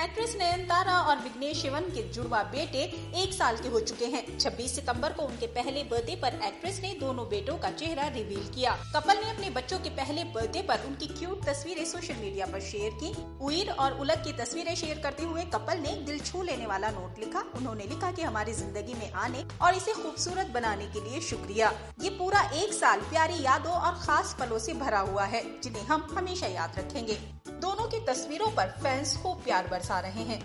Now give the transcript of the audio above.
Actress Nayantara और विघ्नेश शिवन के जुड़वा बेटे एक साल के हो चुके हैं। 26 सितंबर को उनके पहले बर्थडे पर एक्ट्रेस ने दोनों बेटों का चेहरा रिवील किया। कपल ने अपने बच्चों के पहले बर्थडे पर उनकी क्यूट तस्वीरें सोशल मीडिया पर शेयर की। उइर और उलग की तस्वीरें शेयर करते हुए कपल ने दिल छू लेने वाला नोट लिखा। उन्होंने लिखा की हमारी ज़िंदगी में आने और इसे खूबसूरत बनाने के लिए शुक्रिया। ये पूरा एक साल प्यारी यादों और खास पलों ऐसी भरा हुआ है, जिन्हें हम हमेशा याद रखेंगे। तस्वीरों पर फैंस खूब प्यार बरसा रहे हैं।